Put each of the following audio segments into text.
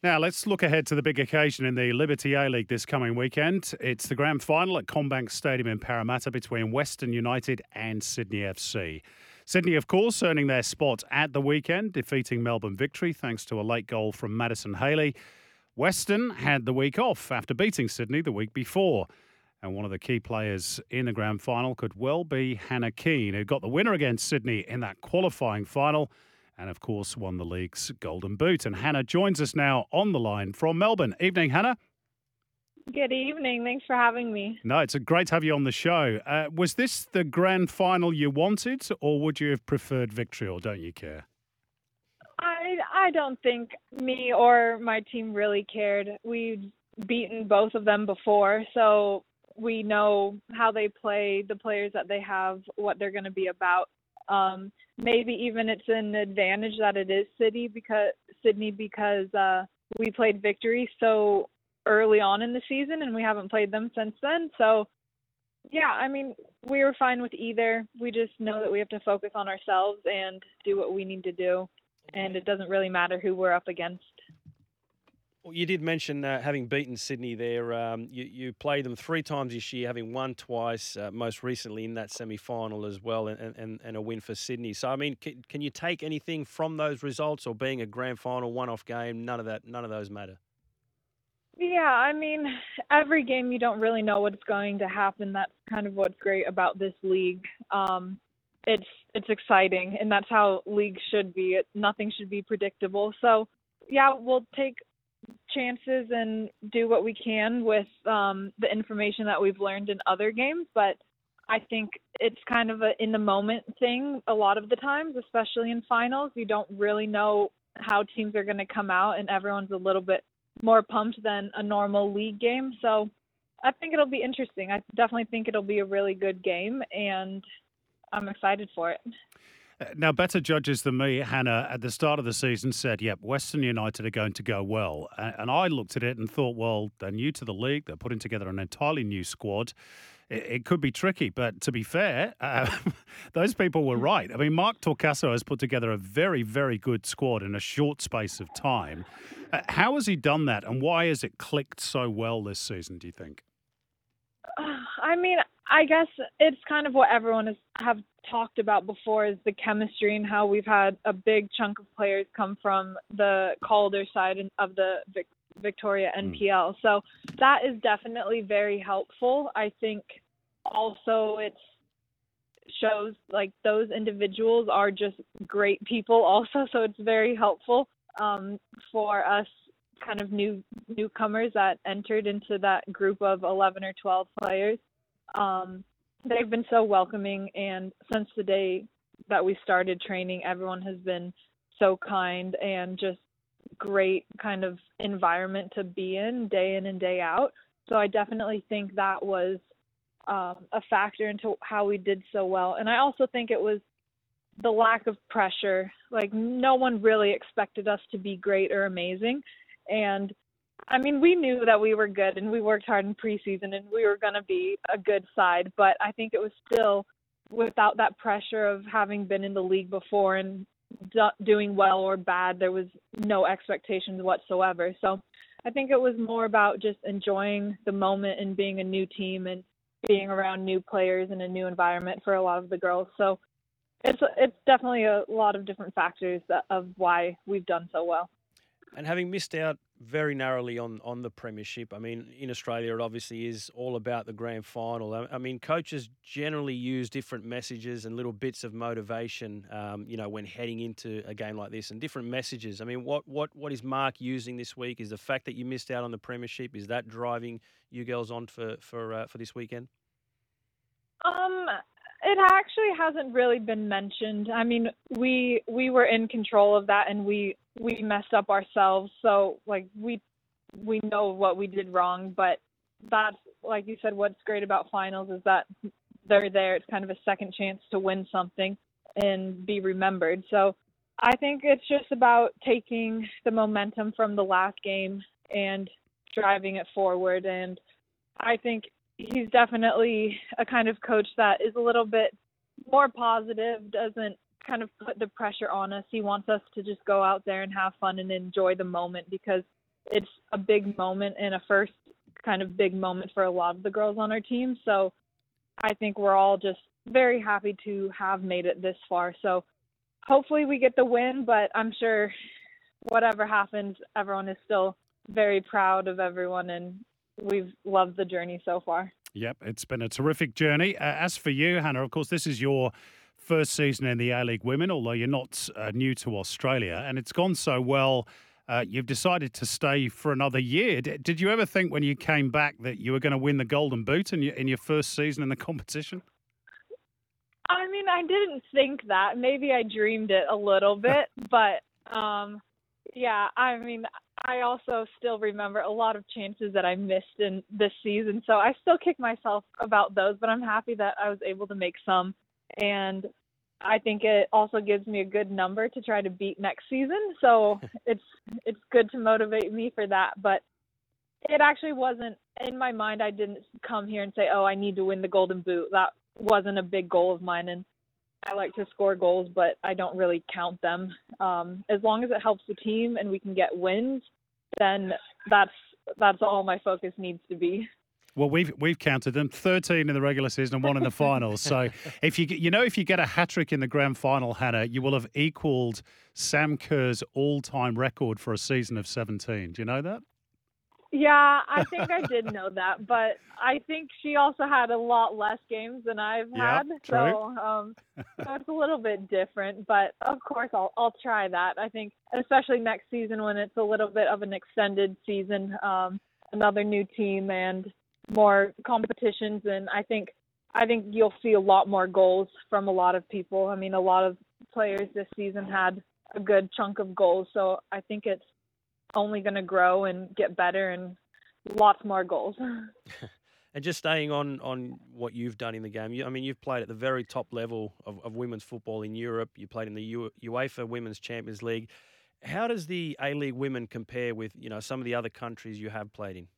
Now, let's look ahead to the big occasion in the Liberty A League this coming weekend. It's the grand final at CommBank Stadium in Parramatta between Western United and Sydney FC. Sydney, of course, earning their spot at the weekend, defeating Melbourne Victory thanks to a late goal from Madison Haley. Western had the week off after beating Sydney the week before. And one of the key players in the grand final could well be Hannah Keane, who got the winner against Sydney in that qualifying final and, of course, won the league's Golden Boot. And Hannah joins us now on the line from Melbourne. Evening, Hannah. Good evening. Thanks for having me. No, it's a great to have you on the show. Uh, was this the grand final you wanted, or would you have preferred victory, or don't you care? I I don't think me or my team really cared. We'd beaten both of them before, so we know how they play, the players that they have, what they're going to be about. Um, maybe even it's an advantage that it is Sydney because Sydney because uh, we played Victory so early on in the season and we haven't played them since then. So yeah, I mean we were fine with either. We just know that we have to focus on ourselves and do what we need to do, and it doesn't really matter who we're up against. You did mention uh, having beaten Sydney there. Um, you, you played them three times this year, having won twice, uh, most recently in that semi final as well, and, and, and a win for Sydney. So, I mean, can, can you take anything from those results or being a grand final one off game? None of that, none of those matter. Yeah, I mean, every game you don't really know what's going to happen. That's kind of what's great about this league. Um, it's it's exciting, and that's how leagues should be. It, nothing should be predictable. So, yeah, we'll take chances and do what we can with um, the information that we've learned in other games. But I think it's kind of a in the moment thing a lot of the times, especially in finals. You don't really know how teams are going to come out, and everyone's a little bit more pumped than a normal league game. So I think it'll be interesting. I definitely think it'll be a really good game, and I'm excited for it. Uh, now, better judges than me, Hannah, at the start of the season said, yep, Western United are going to go well. And I looked at it and thought, well, they're new to the league. They're putting together an entirely new squad. It, could be tricky, but to be fair, uh, those people were right. I mean, Mark Torcaso has put together a very, very good squad in a short space of time. Uh, how has he done that, and why has it clicked so well this season, do you think? I mean, I guess it's kind of what everyone has have talked about before is the chemistry and how we've had a big chunk of players come from the Calder side of the Vic- Victoria NPL. Mm. So that is definitely very helpful. I think also it shows like those individuals are just great people also so it's very helpful um, for us kind of new newcomers that entered into that group of 11 or 12 players um, they've been so welcoming, and since the day that we started training, everyone has been so kind and just great kind of environment to be in day in and day out. So I definitely think that was um, a factor into how we did so well. And I also think it was the lack of pressure. Like no one really expected us to be great or amazing. And I mean, we knew that we were good and we worked hard in preseason and we were going to be a good side, but I think it was still without that pressure of having been in the league before and do- doing well or bad, there was no expectations whatsoever. So I think it was more about just enjoying the moment and being a new team and being around new players in a new environment for a lot of the girls. So it's it's definitely a lot of different factors that, of why we've done so well. And having missed out very narrowly on on the premiership. I mean, in Australia, it obviously is all about the grand final. I, I mean, coaches generally use different messages and little bits of motivation, um, you know, when heading into a game like this, and different messages. I mean, what what what is Mark using this week? Is the fact that you missed out on the premiership is that driving you girls on for for uh, for this weekend? Um, it actually hasn't really been mentioned. I mean, we we were in control of that and we we messed up ourselves. So like we we know what we did wrong, but that's like you said what's great about finals is that they're there. It's kind of a second chance to win something and be remembered. So I think it's just about taking the momentum from the last game and driving it forward and I think he's definitely a kind of coach that is a little bit more positive, doesn't kind of put the pressure on us. He wants us to just go out there and have fun and enjoy the moment because it's a big moment and a first kind of big moment for a lot of the girls on our team. So I think we're all just very happy to have made it this far. So hopefully we get the win, but I'm sure whatever happens, everyone is still very proud of everyone and we've loved the journey so far. Yep, it's been a terrific journey. Uh, as for you, Hannah, of course, this is your first season in the A League Women, although you're not uh, new to Australia, and it's gone so well. Uh, you've decided to stay for another year. D- did you ever think when you came back that you were going to win the Golden Boot in your, in your first season in the competition? I mean, I didn't think that. Maybe I dreamed it a little bit, but um, yeah, I mean, I also still remember a lot of chances that I missed in this season. So I still kick myself about those, but I'm happy that I was able to make some. And I think it also gives me a good number to try to beat next season. So it's it's good to motivate me for that. But it actually wasn't in my mind. I didn't come here and say, "Oh, I need to win the Golden Boot." That wasn't a big goal of mine, and I like to score goals, but I don't really count them. Um, as long as it helps the team and we can get wins, then that's that's all my focus needs to be. Well, we've we've counted them: thirteen in the regular season and one in the finals. So, if you you know if you get a hat trick in the grand final, Hannah, you will have equalled Sam Kerr's all-time record for a season of seventeen. Do you know that? Yeah, I think I did know that, but I think she also had a lot less games than I've had, yep, so um, so it's a little bit different. But of course, I'll I'll try that. I think, especially next season when it's a little bit of an extended season, um, another new team and more competitions, and I think I think you'll see a lot more goals from a lot of people. I mean, a lot of players this season had a good chunk of goals, so I think it's only going to grow and get better and lots more goals. and just staying on on what you've done in the game, you, I mean, you've played at the very top level of, of women's football in Europe. You played in the U, UEFA Women's Champions League. How does the A League women compare with you know some of the other countries you have played in?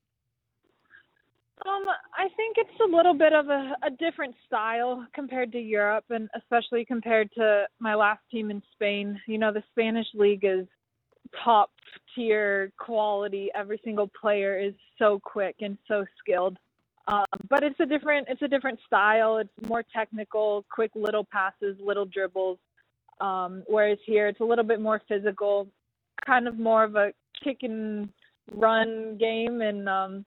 Um, I think it's a little bit of a, a different style compared to Europe, and especially compared to my last team in Spain. You know, the Spanish league is top tier quality. Every single player is so quick and so skilled. Um, but it's a different it's a different style. It's more technical, quick little passes, little dribbles. Um, whereas here it's a little bit more physical, kind of more of a kick and run game. And um,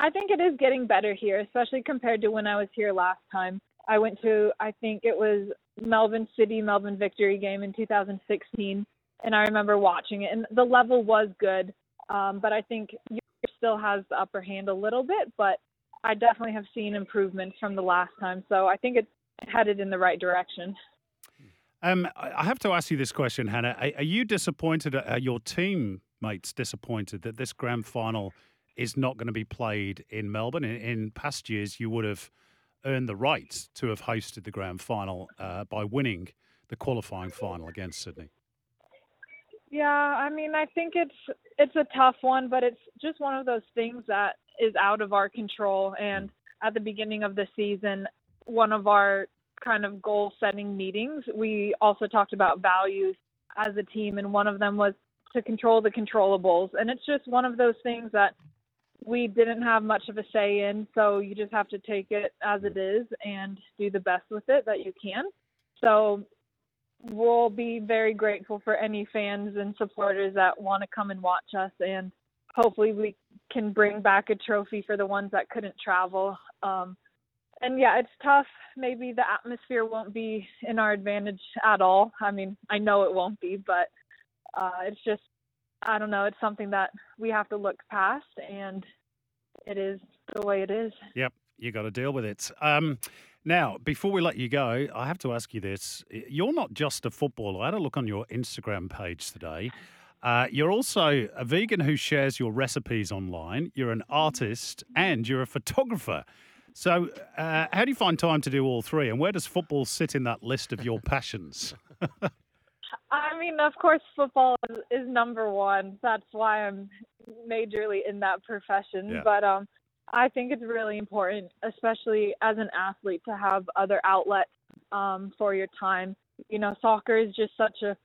I think it is getting better here, especially compared to when I was here last time. I went to I think it was Melbourne City Melbourne Victory game in 2016 and I remember watching it, and the level was good. Um, but I think still has the upper hand a little bit, but I definitely have seen improvements from the last time. So I think it's headed in the right direction. Um, I have to ask you this question, Hannah. Are, are you disappointed? Are your teammates disappointed that this grand final is not going to be played in Melbourne? In, in past years, you would have earned the right to have hosted the grand final uh, by winning the qualifying final against Sydney. Yeah, I mean, I think it's it's a tough one, but it's just one of those things that is out of our control. And at the beginning of the season, one of our kind of goal setting meetings, we also talked about values as a team, and one of them was to control the controllables. And it's just one of those things that we didn't have much of a say in, so you just have to take it as it is and do the best with it that you can. So we'll be very grateful for any fans and supporters that want to come and watch us and hopefully we can bring back a trophy for the ones that couldn't travel. Um, and yeah it's tough. Maybe the atmosphere won't be in our advantage at all. I mean i know it won't be but uh, it's just i don't know it's something that we have to look past and it is the way it is yep you got to deal with it um, now, before we let you go, I have to ask you this. You're not just a footballer. I had a look on your Instagram page today. Uh, you're also a vegan who shares your recipes online. You're an artist and you're a photographer. So, uh, how do you find time to do all three? And where does football sit in that list of your passions? I mean, of course, football is, is, number one. That's why I'm majorly in that profession. Yeah. But um, I think it's really important, especially as an athlete, to have other outlets um, for your time. You know, soccer is just such a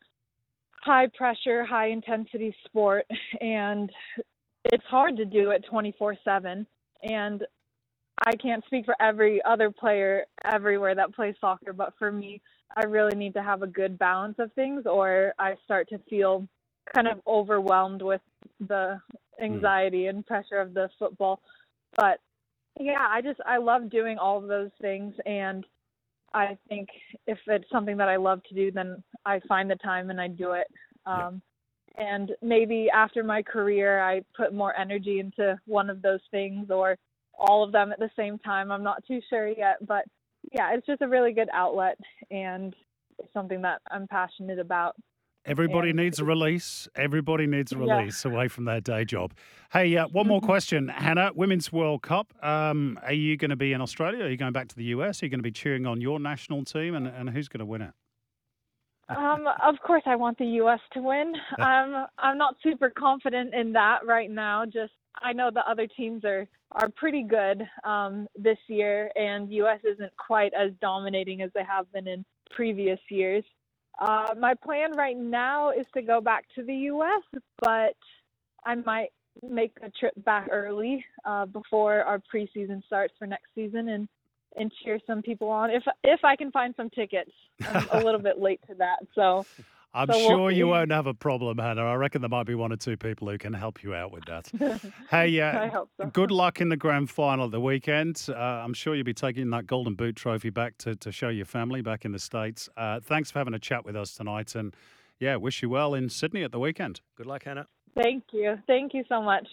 high pressure, high intensity sport, and it's hard to do it 24/7 and I can't speak for every other player everywhere that plays soccer, but for me, I really need to have a good balance of things or I start to feel kind of overwhelmed with the anxiety mm. and pressure of the football. But yeah, I just I love doing all of those things and I think if it's something that I love to do, then I find the time and I do it. Um, yeah. And maybe after my career, I put more energy into one of those things or all of them at the same time. I'm not too sure yet, but yeah, it's just a really good outlet and it's something that I'm passionate about. Everybody and, needs a release. Everybody needs a release yeah. away from their day job. Hey, uh, one more mm-hmm. question, Hannah. Women's World Cup. Um, are you going to be in Australia? Are you going back to the US? Are you going to be cheering on your national team? And, and who's going to win it? um, of course, I want the U.S. to win. Um, I'm not super confident in that right now. Just I know the other teams are are pretty good um, this year, and U.S. isn't quite as dominating as they have been in previous years. Uh, my plan right now is to go back to the U.S., but I might make a trip back early uh, before our preseason starts for next season and and cheer some people on if if I can find some tickets. I'm a little bit late to that, so I'm so sure we'll you won't have a problem, Hannah. I reckon there might be one or two people who can help you out with that. hey, uh, so. good luck in the grand final at the weekend. Uh, I'm sure you'll be taking that Golden Boot trophy back to, to show your family back in the States. Uh, thanks for having a chat with us tonight. And yeah, wish you well in Sydney at the weekend. Good luck, Hannah. Thank you. Thank you so much.